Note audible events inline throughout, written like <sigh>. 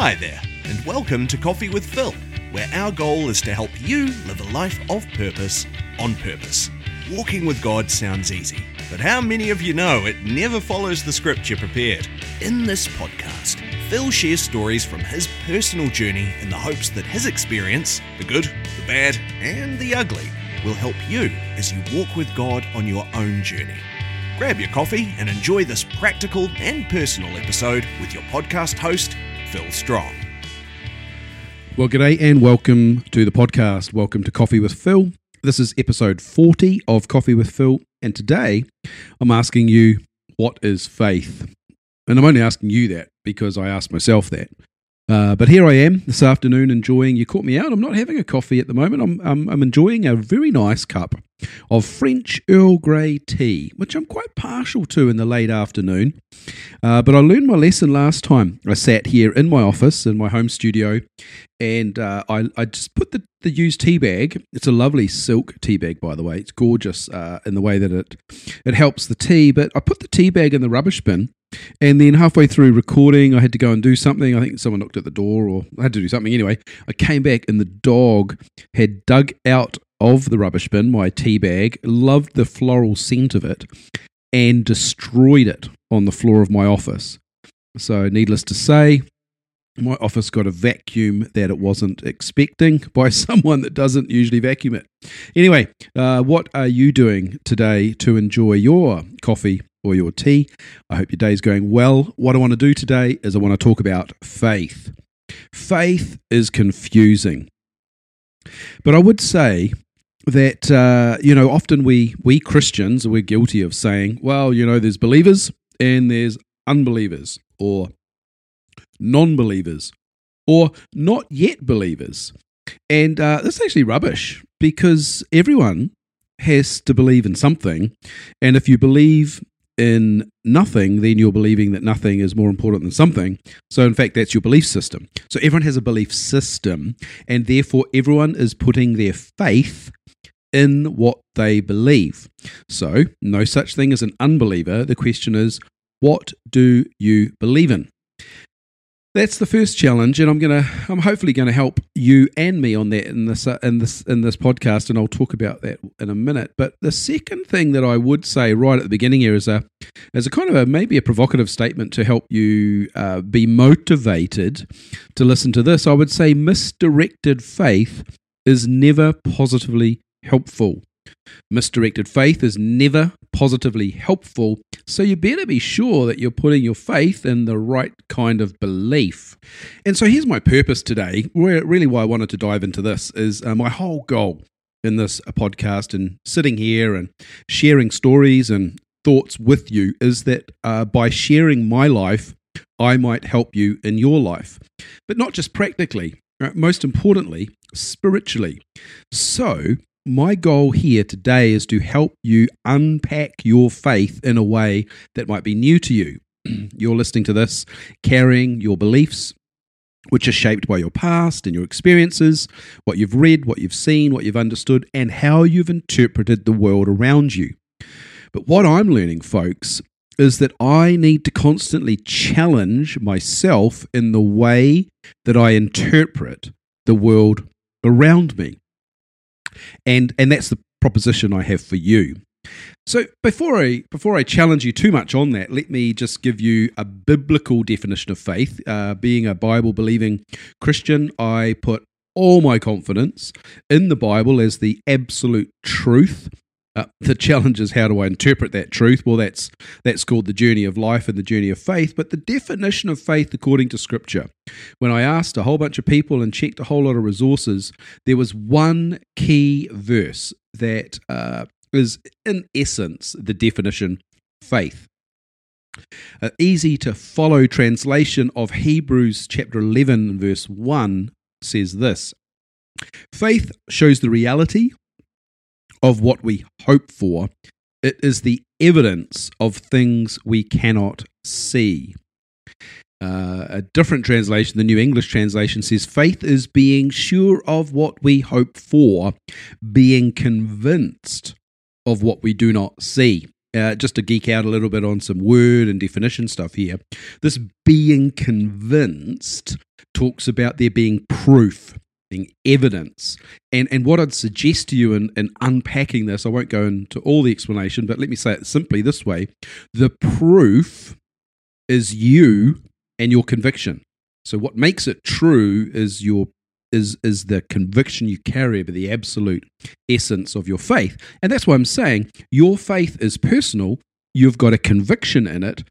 Hi there, and welcome to Coffee with Phil, where our goal is to help you live a life of purpose on purpose. Walking with God sounds easy, but how many of you know it never follows the script you prepared? In this podcast, Phil shares stories from his personal journey in the hopes that his experience, the good, the bad, and the ugly, will help you as you walk with God on your own journey. Grab your coffee and enjoy this practical and personal episode with your podcast host, Phil Strong. Well, g'day and welcome to the podcast. Welcome to Coffee with Phil. This is episode 40 of Coffee with Phil, and today I'm asking you, what is faith? And I'm only asking you that because I asked myself that. Uh, but here I am this afternoon enjoying, you caught me out, I'm not having a coffee at the moment. I'm, I'm, I'm enjoying a very nice cup of French Earl Grey tea, which I'm quite partial to in the late afternoon. Uh, but I learned my lesson last time. I sat here in my office, in my home studio, and uh, I, I just put the, the used tea bag. It's a lovely silk tea bag, by the way. It's gorgeous uh, in the way that it, it helps the tea. But I put the tea bag in the rubbish bin and then halfway through recording, I had to go and do something. I think someone knocked at the door or I had to do something anyway. I came back and the dog had dug out of the rubbish bin my tea bag, loved the floral scent of it, and destroyed it on the floor of my office. So, needless to say, my office got a vacuum that it wasn't expecting <laughs> by someone that doesn't usually vacuum it. Anyway, uh, what are you doing today to enjoy your coffee or your tea? I hope your day is going well. What I want to do today is I want to talk about faith. Faith is confusing. But I would say that uh, you know often we we Christians we're guilty of saying, well, you know, there's believers and there's unbelievers, or non believers or not yet believers. And uh, that's actually rubbish because everyone has to believe in something. And if you believe in nothing, then you're believing that nothing is more important than something. So, in fact, that's your belief system. So, everyone has a belief system, and therefore, everyone is putting their faith in what they believe. So, no such thing as an unbeliever. The question is, what do you believe in? That's the first challenge, and I'm gonna, I'm hopefully going to help you and me on that in this, uh, in this, in this podcast, and I'll talk about that in a minute. But the second thing that I would say right at the beginning here is a, is a kind of a maybe a provocative statement to help you uh, be motivated to listen to this. I would say misdirected faith is never positively helpful. Misdirected faith is never positively helpful, so you better be sure that you're putting your faith in the right kind of belief. And so here's my purpose today. Really why I wanted to dive into this is uh, my whole goal in this podcast and sitting here and sharing stories and thoughts with you is that uh, by sharing my life, I might help you in your life, but not just practically. Right? Most importantly, spiritually. So, my goal here today is to help you unpack your faith in a way that might be new to you. <clears throat> You're listening to this carrying your beliefs, which are shaped by your past and your experiences, what you've read, what you've seen, what you've understood, and how you've interpreted the world around you. But what I'm learning, folks, is that I need to constantly challenge myself in the way that I interpret the world around me. And and that's the proposition I have for you. So before I before I challenge you too much on that, let me just give you a biblical definition of faith. Uh, being a Bible believing Christian, I put all my confidence in the Bible as the absolute truth uh, the challenge is how do I interpret that truth? Well, that's that's called the journey of life and the journey of faith. But the definition of faith, according to Scripture, when I asked a whole bunch of people and checked a whole lot of resources, there was one key verse that uh, is, in essence, the definition faith. An easy to follow translation of Hebrews chapter 11, verse 1 says this Faith shows the reality of what we hope for, it is the evidence of things we cannot see. Uh, a different translation, the New English translation says, faith is being sure of what we hope for, being convinced of what we do not see. uh, just to geek out a little bit on some word and definition stuff here, this being convinced talks about there being proof, evidence. And, and what I'd suggest to you in, in unpacking this, I won't go into all the explanation, but let me say it simply this way the proof is you and your conviction. So what makes it true is your is is the conviction you carry about the absolute essence of your faith. And that's why I'm saying your faith is personal. You've got a conviction in it.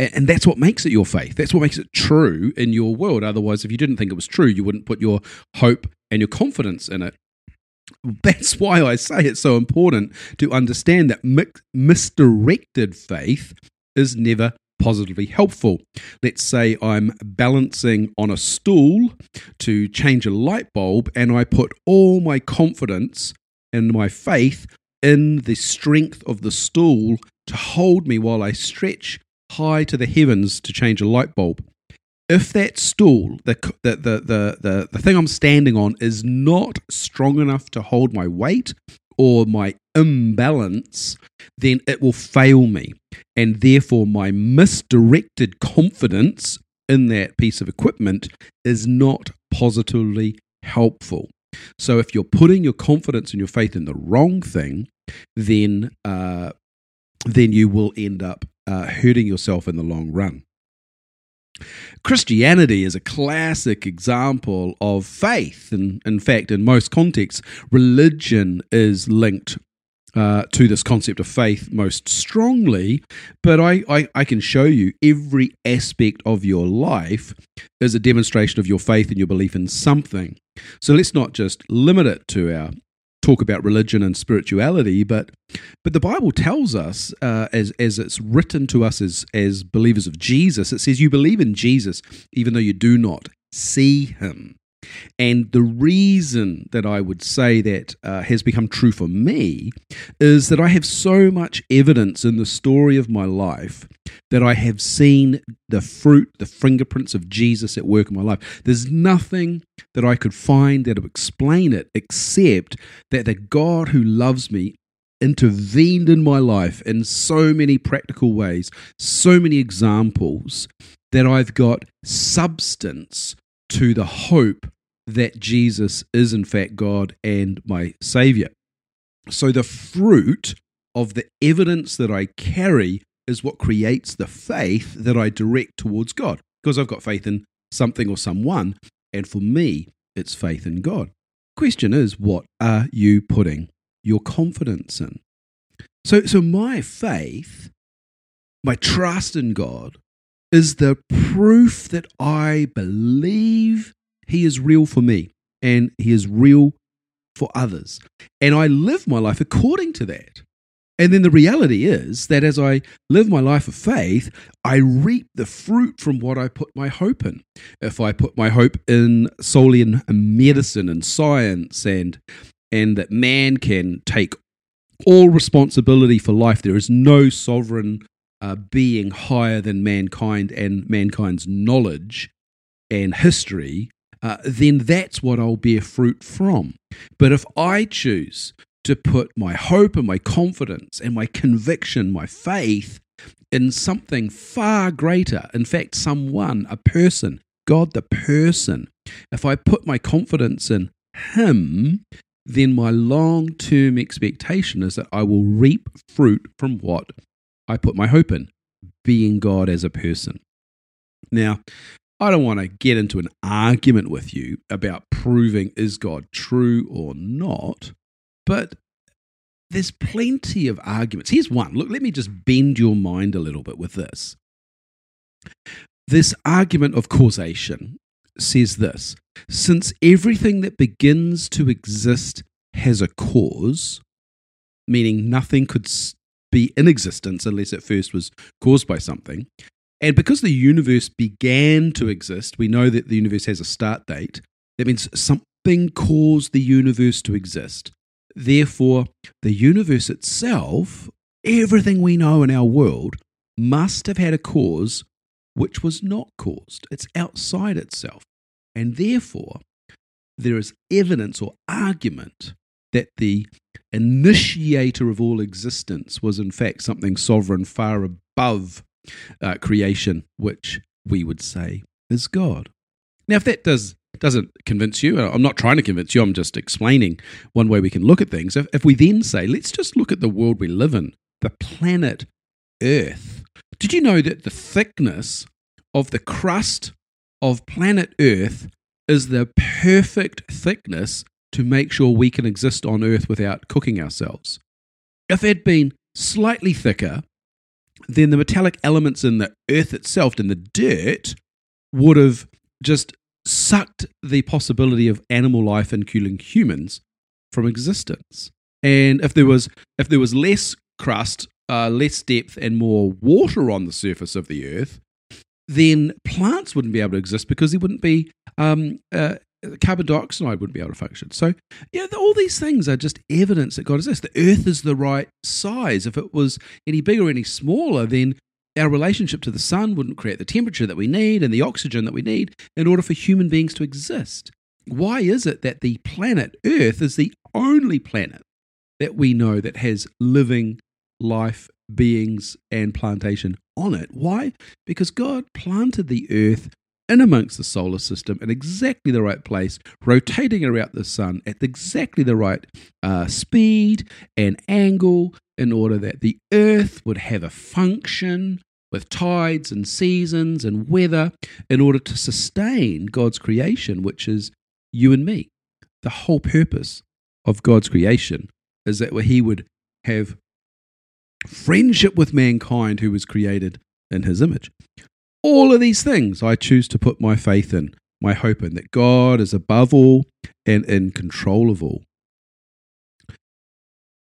And that's what makes it your faith. That's what makes it true in your world. Otherwise, if you didn't think it was true, you wouldn't put your hope and your confidence in it. That's why I say it's so important to understand that misdirected faith is never positively helpful. Let's say I'm balancing on a stool to change a light bulb, and I put all my confidence and my faith in the strength of the stool to hold me while I stretch high to the heavens to change a light bulb. If that stool, the, the, the, the, the, the thing I'm standing on, is not strong enough to hold my weight or my imbalance, then it will fail me. And therefore, my misdirected confidence in that piece of equipment is not positively helpful. So, if you're putting your confidence and your faith in the wrong thing, then uh, then you will end up uh, hurting yourself in the long run. Christianity is a classic example of faith. And in fact, in most contexts, religion is linked uh, to this concept of faith most strongly, but I, I, I, can show you every aspect of your life is a demonstration of your faith and your belief in something. So let's not just limit it to our talk about religion and spirituality, but but the Bible tells us, uh, as as it's written to us as as believers of Jesus, it says you believe in Jesus even though you do not see him. And the reason that I would say that uh, has become true for me is that I have so much evidence in the story of my life that I have seen the fruit, the fingerprints of Jesus at work in my life. There's nothing that I could find that would explain it except that the God who loves me intervened in my life in so many practical ways, so many examples that I've got substance to the hope that Jesus is in fact God and my Savior. So the fruit of the evidence that I carry is what creates the faith that I direct towards God because I've got faith in something or someone. And for me, it's faith in God. Question is, what are you putting your confidence in? So, so my faith, my trust in God, is the proof that I believe He is real for me and He is real for others. And I live my life according to that. And then the reality is that as I live my life of faith, I reap the fruit from what I put my hope in. If I put my hope in solely in medicine and science and and that man can take all responsibility for life, there is no sovereign uh, being higher than mankind and mankind's knowledge and history, uh, then that's what I'll bear fruit from. But if I choose to put my hope and my confidence and my conviction, my faith in something far greater, in fact, someone, a person, God the person, if I put my confidence in Him, then my long term expectation is that I will reap fruit from what I put my hope in, being God as a person. Now, I don't want to get into an argument with you about proving is God true or not, but there's plenty of arguments. Here's one. Look, let me just bend your mind a little bit with this. This argument of causation says this since everything that begins to exist has a cause, meaning nothing could be in existence unless it first was caused by something. And because the universe began to exist, we know that the universe has a start date. That means something caused the universe to exist. Therefore, the universe itself, everything we know in our world, must have had a cause which was not caused. It's outside itself. And therefore, there is evidence or argument that the initiator of all existence, was in fact something sovereign far above uh, creation, which we would say is God. Now, if that does doesn't convince you, I'm not trying to convince you, I'm just explaining one way we can look at things. If, if we then say, let's just look at the world we live in, the planet Earth. Did you know that the thickness of the crust of planet Earth is the perfect thickness to make sure we can exist on Earth without cooking ourselves? If it had been slightly thicker, then the metallic elements in the earth itself, in the dirt, would have just sucked the possibility of animal life, including humans, from existence. And if there was if there was less crust, uh, less depth, and more water on the surface of the earth, then plants wouldn't be able to exist because there wouldn't be um, uh, carbon dioxide wouldn't be able to function. So, yeah, all these things are just evidence that God exists. The earth is the right size. If it was any bigger or any smaller, then our relationship to the sun wouldn't create the temperature that we need and the oxygen that we need in order for human beings to exist. Why is it that the planet Earth is the only planet that we know that has living life, beings, and plantation on it? Why? Because God planted the Earth in amongst the solar system in exactly the right place, rotating around the sun at exactly the right uh, speed and angle in order that the earth would have a function with tides and seasons and weather in order to sustain God's creation, which is you and me. The whole purpose of God's creation is that He would have friendship with mankind who was created in His image. All of these things I choose to put my faith in, my hope in, that God is above all and in control of all.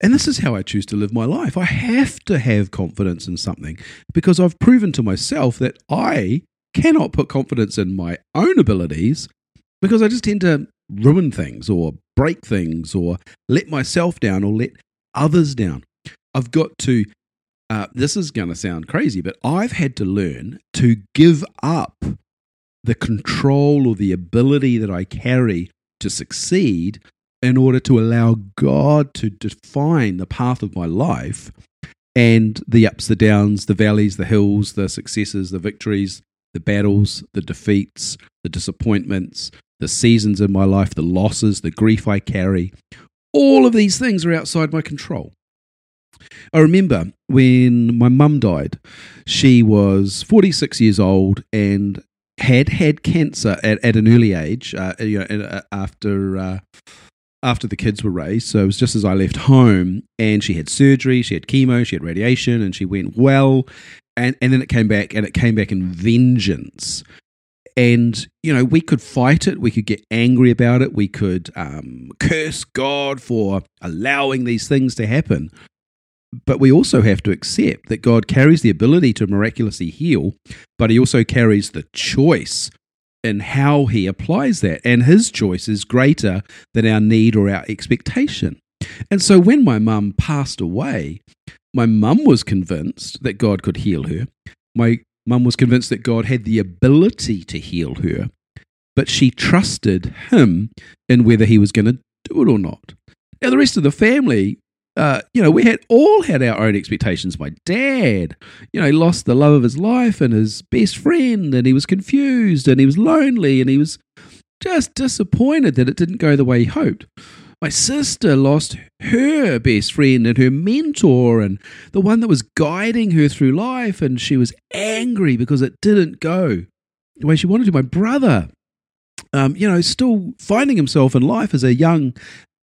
And this is how I choose to live my life. I have to have confidence in something because I've proven to myself that I cannot put confidence in my own abilities because I just tend to ruin things or break things or let myself down or let others down. I've got to uh, this is going to sound crazy, but I've had to learn to give up the control or the ability that I carry to succeed in order to allow God to define the path of my life and the ups, the downs, the valleys, the hills, the successes, the victories, the battles, the defeats, the disappointments, the seasons in my life, the losses, the grief I carry. All of these things are outside my control. I remember when my mum died, she was 46 years old and had had cancer at, at an early age, uh, you know, uh, after. Uh, after the kids were raised, so it was just as I left home, and she had surgery, she had chemo, she had radiation, and she went well, and and then it came back, and it came back in vengeance, and you know we could fight it, we could get angry about it, we could um, curse God for allowing these things to happen, but we also have to accept that God carries the ability to miraculously heal, but he also carries the choice in how he applies that. And his choice is greater than our need or our expectation. And so when my mum passed away, my mum was convinced that God could heal her. My mum was convinced that God had the ability to heal her, but she trusted him in whether he was going to do it or not. Now, the rest of the family uh, you know, we had all had our own expectations. My dad, you know, lost the love of his life and his best friend, and he was confused and he was lonely and he was just disappointed that it didn't go the way he hoped. My sister lost her best friend and her mentor and the one that was guiding her through life, and she was angry because it didn't go the way she wanted to. My brother, um, you know, still finding himself in life as a young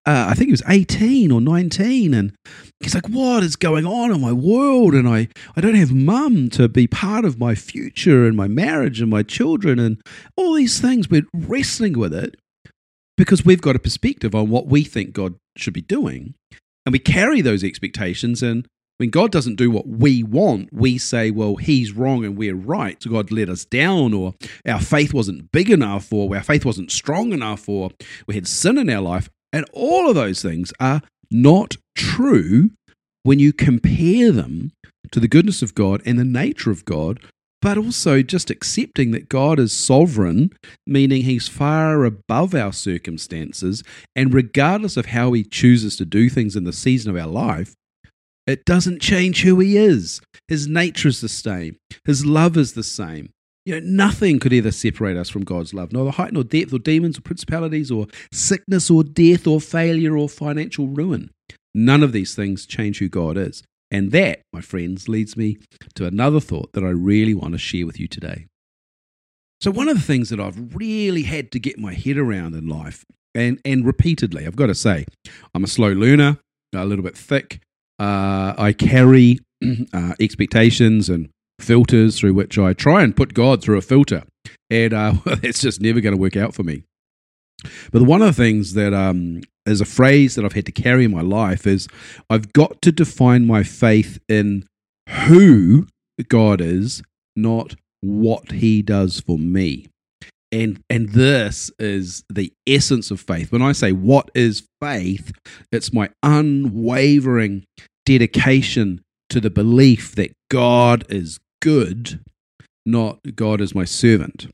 uh, I think he was 18 or 19. And he's like, What is going on in my world? And I, I don't have mum to be part of my future and my marriage and my children and all these things. We're wrestling with it because we've got a perspective on what we think God should be doing. And we carry those expectations. And when God doesn't do what we want, we say, well, he's wrong and we're right. So God let us down, or our faith wasn't big enough, or our faith wasn't strong enough, or we had sin in our life. And all of those things are not true when you compare them to the goodness of God and the nature of God, but also just accepting that God is sovereign, meaning He's far above our circumstances. And regardless of how He chooses to do things in the season of our life, it doesn't change who He is. His nature is the same, His love is the same. You know, nothing could ever separate us from God's love, nor the height, nor depth, or demons, or principalities, or sickness, or death, or failure, or financial ruin. None of these things change who God is. And that, my friends, leads me to another thought that I really want to share with you today. So, one of the things that I've really had to get my head around in life, and, and repeatedly, I've got to say, I'm a slow learner, a little bit thick. Uh, I carry <clears throat> uh, expectations and filters through which I try and put God through a filter. And uh, <laughs> it's just never going to work out for me. But one of the things that um, is a phrase that I've had to carry in my life is I've got to define my faith in who God is, not what He does for me. And and this is the essence of faith. When I say what is faith, it's my unwavering dedication to the belief that God is good, not God is my servant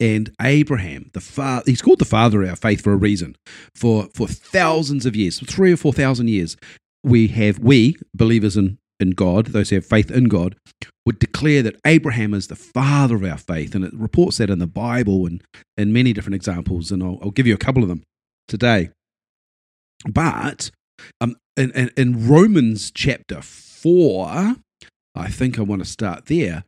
and Abraham, the father, he's called the father of our faith for a reason. For for thousands of years, three or four thousand years, we have we believers in in God, those who have faith in God, would declare that Abraham is the father of our faith, and it reports that in the Bible and in many different examples, and I'll, I'll give you a couple of them today. But um, in, in, in Romans chapter four, I think I want to start there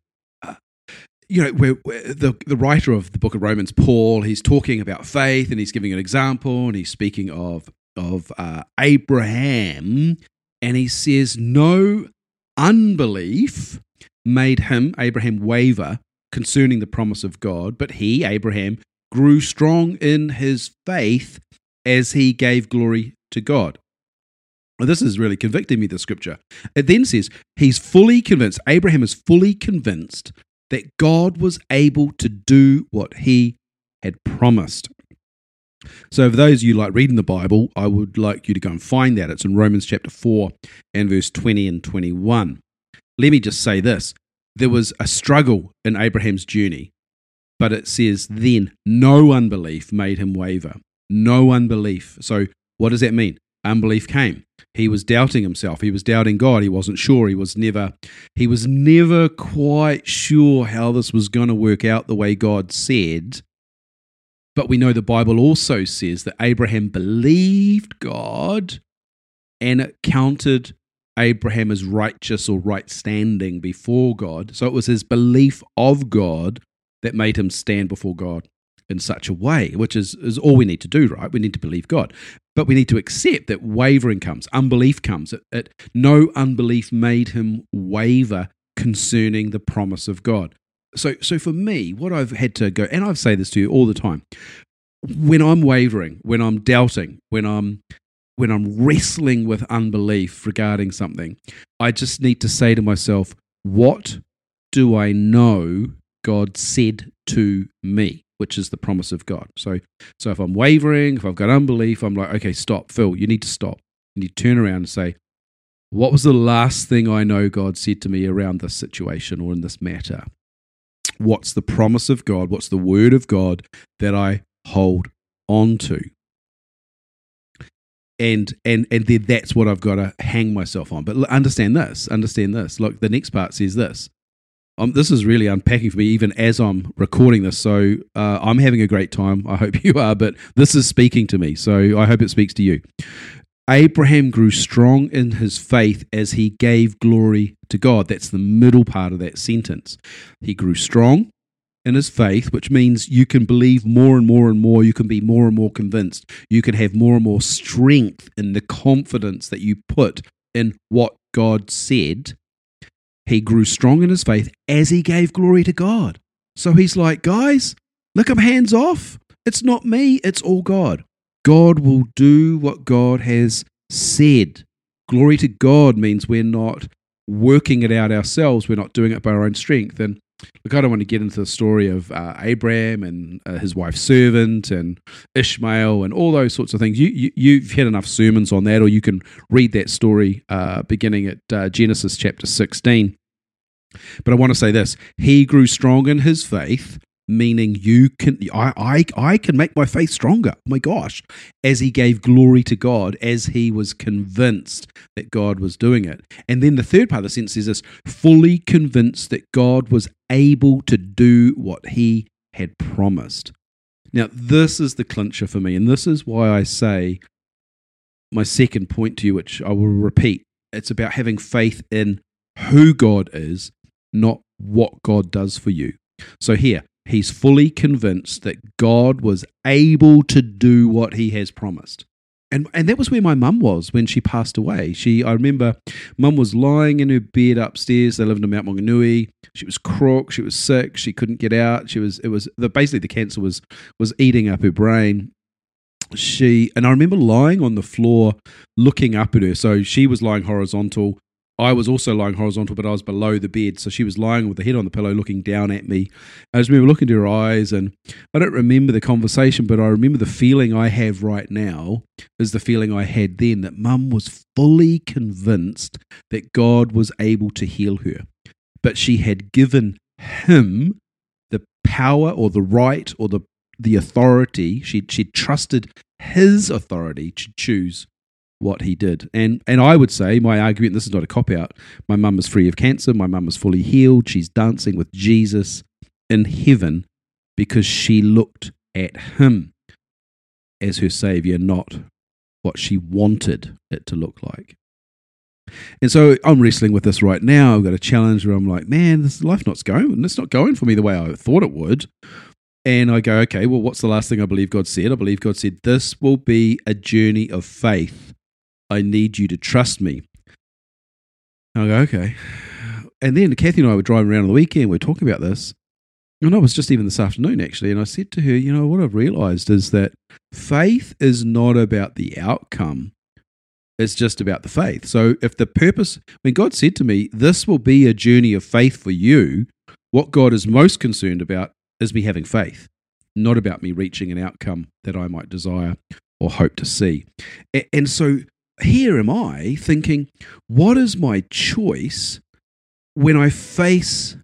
you know, where, where the the writer of the book of Romans, Paul, he's talking about faith and he's giving an example and he's speaking of of uh, Abraham, and he says no unbelief made him Abraham waver concerning the promise of God, but he Abraham grew strong in his faith as he gave glory to God. This is really convicting me, the scripture. It then says, he's fully convinced, Abraham is fully convinced that God was able to do what he had promised. So, for those of you like reading the Bible, I would like you to go and find that. It's in Romans chapter 4 and verse 20 and 21. Let me just say this there was a struggle in Abraham's journey, but it says, then no unbelief made him waver. No unbelief. So, what does that mean? unbelief came. He was doubting himself. He was doubting God. He wasn't sure. He was never he was never quite sure how this was going to work out the way God said. But we know the Bible also says that Abraham believed God and it counted Abraham as righteous or right standing before God. So it was his belief of God that made him stand before God in such a way, which is, is all we need to do, right? We need to believe God. But we need to accept that wavering comes, unbelief comes. It, it, no unbelief made him waver concerning the promise of God. So, so for me, what I've had to go, and I've say this to you all the time, when I'm wavering, when I'm doubting, when I'm when I'm wrestling with unbelief regarding something, I just need to say to myself, what do I know God said to me? Which is the promise of God. So, so if I'm wavering, if I've got unbelief, I'm like, okay, stop, Phil, you need to stop. You need to turn around and say, what was the last thing I know God said to me around this situation or in this matter? What's the promise of God? What's the word of God that I hold on to? And and and then that's what I've got to hang myself on. But understand this. Understand this. Look, the next part says this um, this is really unpacking for me, even as I'm recording this. So uh, I'm having a great time. I hope <laughs> you are, but this is speaking to me. So I hope it speaks to you. Abraham grew strong in his faith as he gave glory to God. That's the middle part of that sentence. He grew strong in his faith, which means you can believe more and more and more. You can be more and more convinced. You can have more and more strength in the confidence that you put in what God said he grew strong in his faith as he gave glory to God. So he's like, guys, look, I'm hands off. It's not me, it's all God. God will do what God has said. Glory to God means we're not working it out ourselves, we're not doing it by our own strength. And look, I don't want to get into the story of uh, Abraham and uh, his wife's servant and Ishmael and all those sorts of things. You, you, have had enough sermons on that, or you can read that story uh, beginning at uh, Genesis chapter 16. But I want to say this he grew strong in his faith meaning you can I, I I can make my faith stronger. Oh my gosh. As he gave glory to God, as he was convinced that God was doing it. And then the third part of the sentence is this fully convinced that God was able to do what he had promised. Now, this is the clincher for me, and this is why I say my second point to you, which I will repeat. It's about having faith in who God is, not what God does for you. So, here, he's fully convinced that God was able to do what he has promised. And, and that was where my mum was when she passed away. She, I remember, mum was lying in her bed upstairs. They lived in Mount Maunganui. She was crook. She was sick. She couldn't get out. She was, it was the basically the cancer was was eating up her brain. She and I remember lying on the floor, looking up at her. So she was lying horizontal. I was also lying horizontal, but I was below the bed. So she was lying with the head on the pillow, looking down at me. I just remember looking into her eyes, and I don't remember the conversation, but I remember the feeling I have right now is the feeling I had then that mum was fully convinced that God was able to heal her. But she had given him the power or the right or the, the authority. She, she trusted his authority to choose what he did. And and I would say my argument, this is not a cop out. My mum is free of cancer. My mum is fully healed. She's dancing with Jesus in heaven because she looked at him as her savior, not what she wanted it to look like. And so I'm wrestling with this right now. I've got a challenge where I'm like, man, this life not going, it's not going for me the way I thought it would. And I go, okay, well, what's the last thing I believe God said? I believe God said, this will be a journey of faith I need you to trust me. I go, okay. And then Kathy and I were driving around on the weekend. We were talking about this. And I was just even this afternoon, actually. And I said to her, you know, what I've realized is that faith is not about the outcome, it's just about the faith. So if the purpose, when God said to me, this will be a journey of faith for you, what God is most concerned about is me having faith, not about me reaching an outcome that I might desire or hope to see. And so here am I thinking, what is my choice when I face,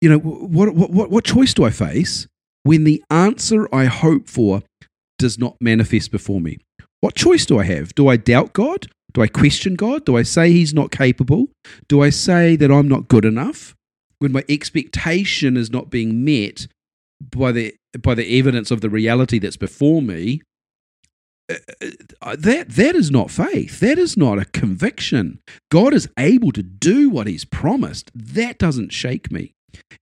you know, what, what, what choice do I face when the answer I hope for does not manifest before me? What choice do I have? Do I doubt God? Do I question God? Do I say He's not capable? Do I say that I'm not good enough? When my expectation is not being met by the, by the evidence of the reality that's before me, Uh, uh, that that is not faith. That is not a conviction. God is able to do what he's promised. That doesn't shake me.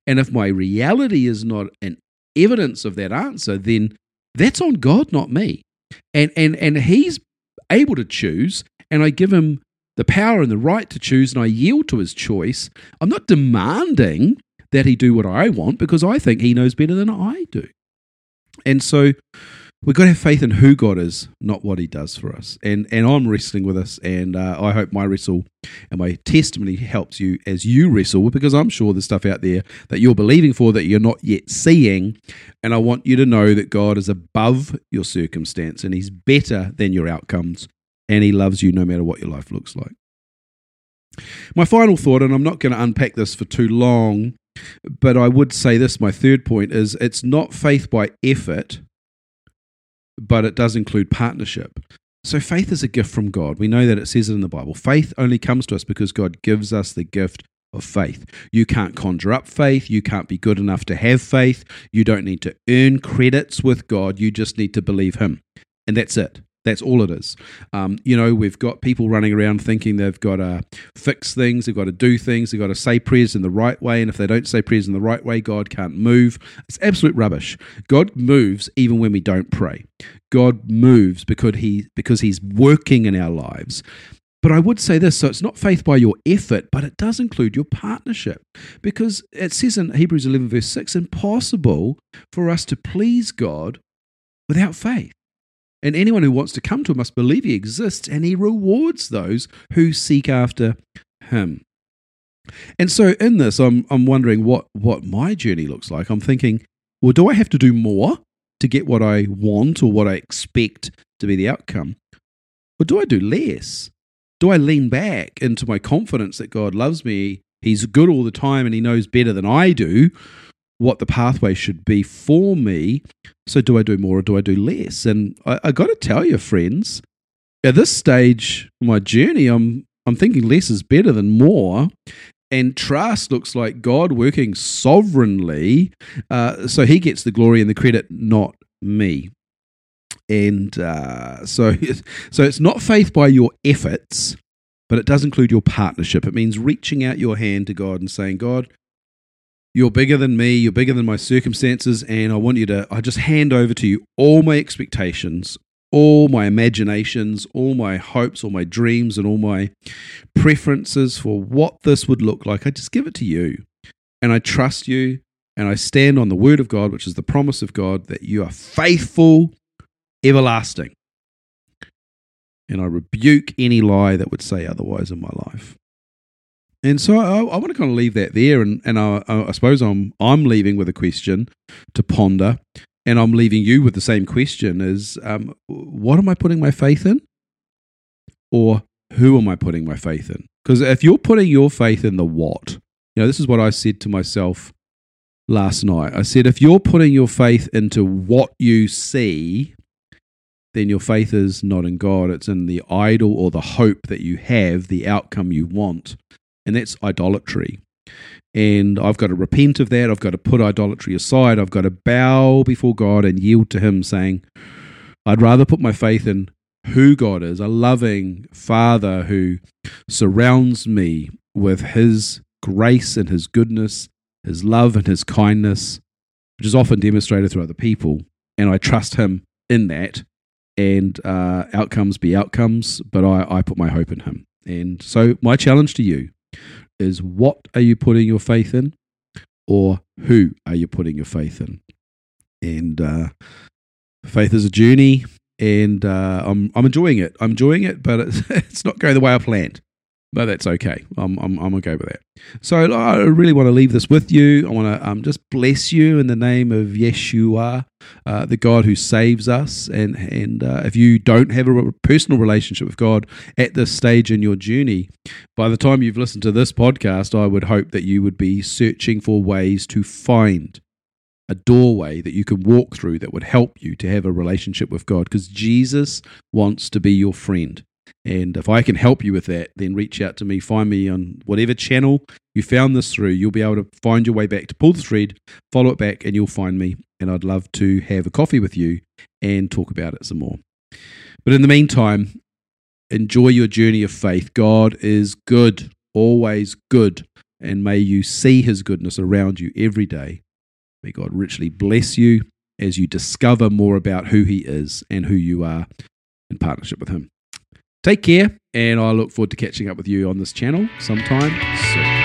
And if my reality is not an evidence of that answer then that's on god not me. And and and he's able to choose and i give him the power and the right to choose and i yield to his choice. I'm not demanding that he do what i want because i think he knows better than i do. And so we've got to have faith in who God is, not what He does for us. And and I'm wrestling with this, and uh, I hope my wrestle and my testimony helps you as you wrestle, because I'm sure there's stuff out there that you're believing for that you're not yet seeing. And I want you to know that God is above your circumstance, and He's better than your outcomes, and He loves you no matter what your life looks like. My final thought, and I'm not going to unpack this for too long, but I would say this my third point is it's not faith by effort but it does include partnership. So faith is a gift from God. We know that it says it in the Bible. Faith only comes to us because God gives us the gift of faith. You can't conjure up faith. You can't be good enough to have faith. You don't need to earn credits with God. You just need to believe Him. And that's it. That's all it is. Um, you know, we've got people running around thinking they've got to fix things, they've got to do things, they've got to say prayers in the right way. And if they don't say prayers in the right way, God can't move. It's absolute rubbish. God moves even when we don't pray. God moves because, he, because He's working in our lives. But I would say this so it's not faith by your effort, but it does include your partnership. Because it says in Hebrews 11, verse 6, impossible for us to please God without faith. And anyone who wants to come to him must believe he exists and he rewards those who seek after him. And so in this, I'm, I'm wondering what, what my journey looks like. I'm thinking, well, do I have to do more to get what I want or what I expect to be the outcome? Or do I do less? Do I lean back into my confidence that God loves me He's good all the time and he knows better than I do what the pathway should be for me. So, do I do more or do I do less? And I, I got to tell you, friends, at this stage of my journey, I'm I'm thinking less is better than more. And trust looks like God working sovereignly, uh, so He gets the glory and the credit, not me. And uh, so, <laughs> so it's not faith by your efforts, but it does include your partnership. It means reaching out your hand to God and saying, God, you're bigger than me, you're bigger than my circumstances, and I want you to, I just hand over to you all my expectations, all my imaginations, all my hopes, all my dreams, and all my preferences for what this would look like. I just give it to you. And I trust you, and I stand on the word of God, which is the promise of God that you are faithful, everlasting. And I rebuke any lie that would say otherwise in my life. And so I, I want to kind of leave that there, and, and I, I suppose I'm I'm leaving with a question to ponder and I'm leaving you with the same question: is um, what am I putting my faith in, or who am I putting my faith in? Because if you're putting your faith in the what, you know, this is what I said to myself last night. I said, if you're putting your faith into what you see, then your faith is not in God. It's in the idol or the hope that you have, the outcome you want. And that's idolatry and I've got to repent of that. I've got to put idolatry aside. I've got to bow before God and yield to Him, saying, I'd rather put my faith in who God is, a loving Father who surrounds me with His grace and His goodness, His love and His kindness, which is often demonstrated through other people. And I trust Him in that. And uh, outcomes be outcomes, but I, I put my hope in Him. And so, my challenge to you is what are you putting your faith in or who are you putting your faith in? And uh, faith is a journey, and uh, I'm, I'm enjoying it. I'm enjoying it, but it's, <laughs> it's not going the way I planned but that's okay. I'm, I'm, I'm okay with that. So I really want to leave this with you. I want to um, just bless you in the name of Yeshua, uh, the God who saves us. And, and uh, if you don't have a personal relationship with God at this stage in your journey, by the time you've listened to this podcast, I would hope that you would be searching for ways to find a doorway that you can walk through that would help you to have a relationship with God because Jesus wants to be your friend. And if I can help you with that, then reach out to me. Find me on whatever channel you found this through. You'll be able to find your way back to pull the thread, follow it back, and you'll find me. And I'd love to have a coffee with you and talk about it some more. But in the meantime, enjoy your journey of faith. God is good, always good. And may you see his goodness around you every day. May God richly bless you as you discover more about who he is and who you are in partnership with him. Take care, and I look forward to catching up with you on this channel sometime soon.